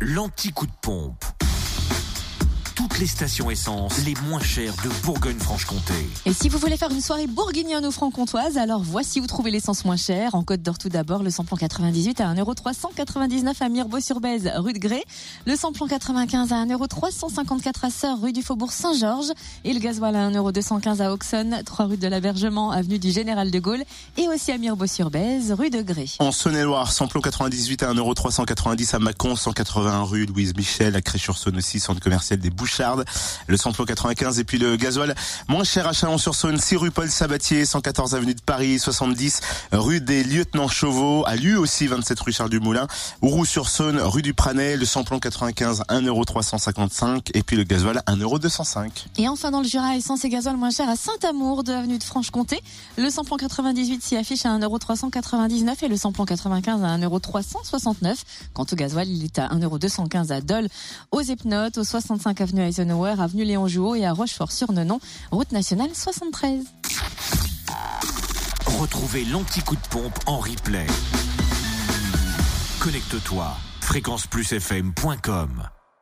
l'anti-coup de pompe les stations essence les moins chères de Bourgogne-Franche-Comté. Et si vous voulez faire une soirée bourguignonne ou franc-comtoise, alors voici où trouver l'essence moins chère. En Côte d'Or tout d'abord, le samplon 98 à 1,399€ à Mirbeau-sur-Bèze, rue de Grès. Le samplon 95 à 1,354€ à Sœur, rue du Faubourg Saint-Georges. Et le gasoil à 1,215€ à Auxonne, 3 rue de l'Abergement, avenue du Général de Gaulle. Et aussi à Mirbeau-sur-Bèze, rue de Grès. En Saône-et-Loire, samplon 98 à 1,390€ à Mâcon, 181 rue Louise Michel, à Cré-sur-Saône aussi, centre commercial des Le samplon 95 et puis le gasoil. Moins cher à Chalon-sur-Saône, 6 rue Paul Sabatier, 114 avenue de Paris, 70 rue des Lieutenants Chauveau, à lui aussi 27 rue Charles Dumoulin, Roux-sur-Saône, rue du Pranet, le samplon 95 1,355€ et puis le gasoil 1,205€. Et enfin dans le Jura, essence et gasoil moins cher à Saint-Amour de avenue de Franche-Comté, le samplon 98 s'y affiche à 1,399€ et le samplon 95 à 1,369€. Quant au gasoil, il est à 1,215€ à Dole, aux Epnotes, au 65 avenue Avenue Léon Jouot et à Rochefort-sur-Nenon, route nationale 73. Retrouvez l'anti-coup de pompe en replay. Connecte-toi fréquenceplusfm.com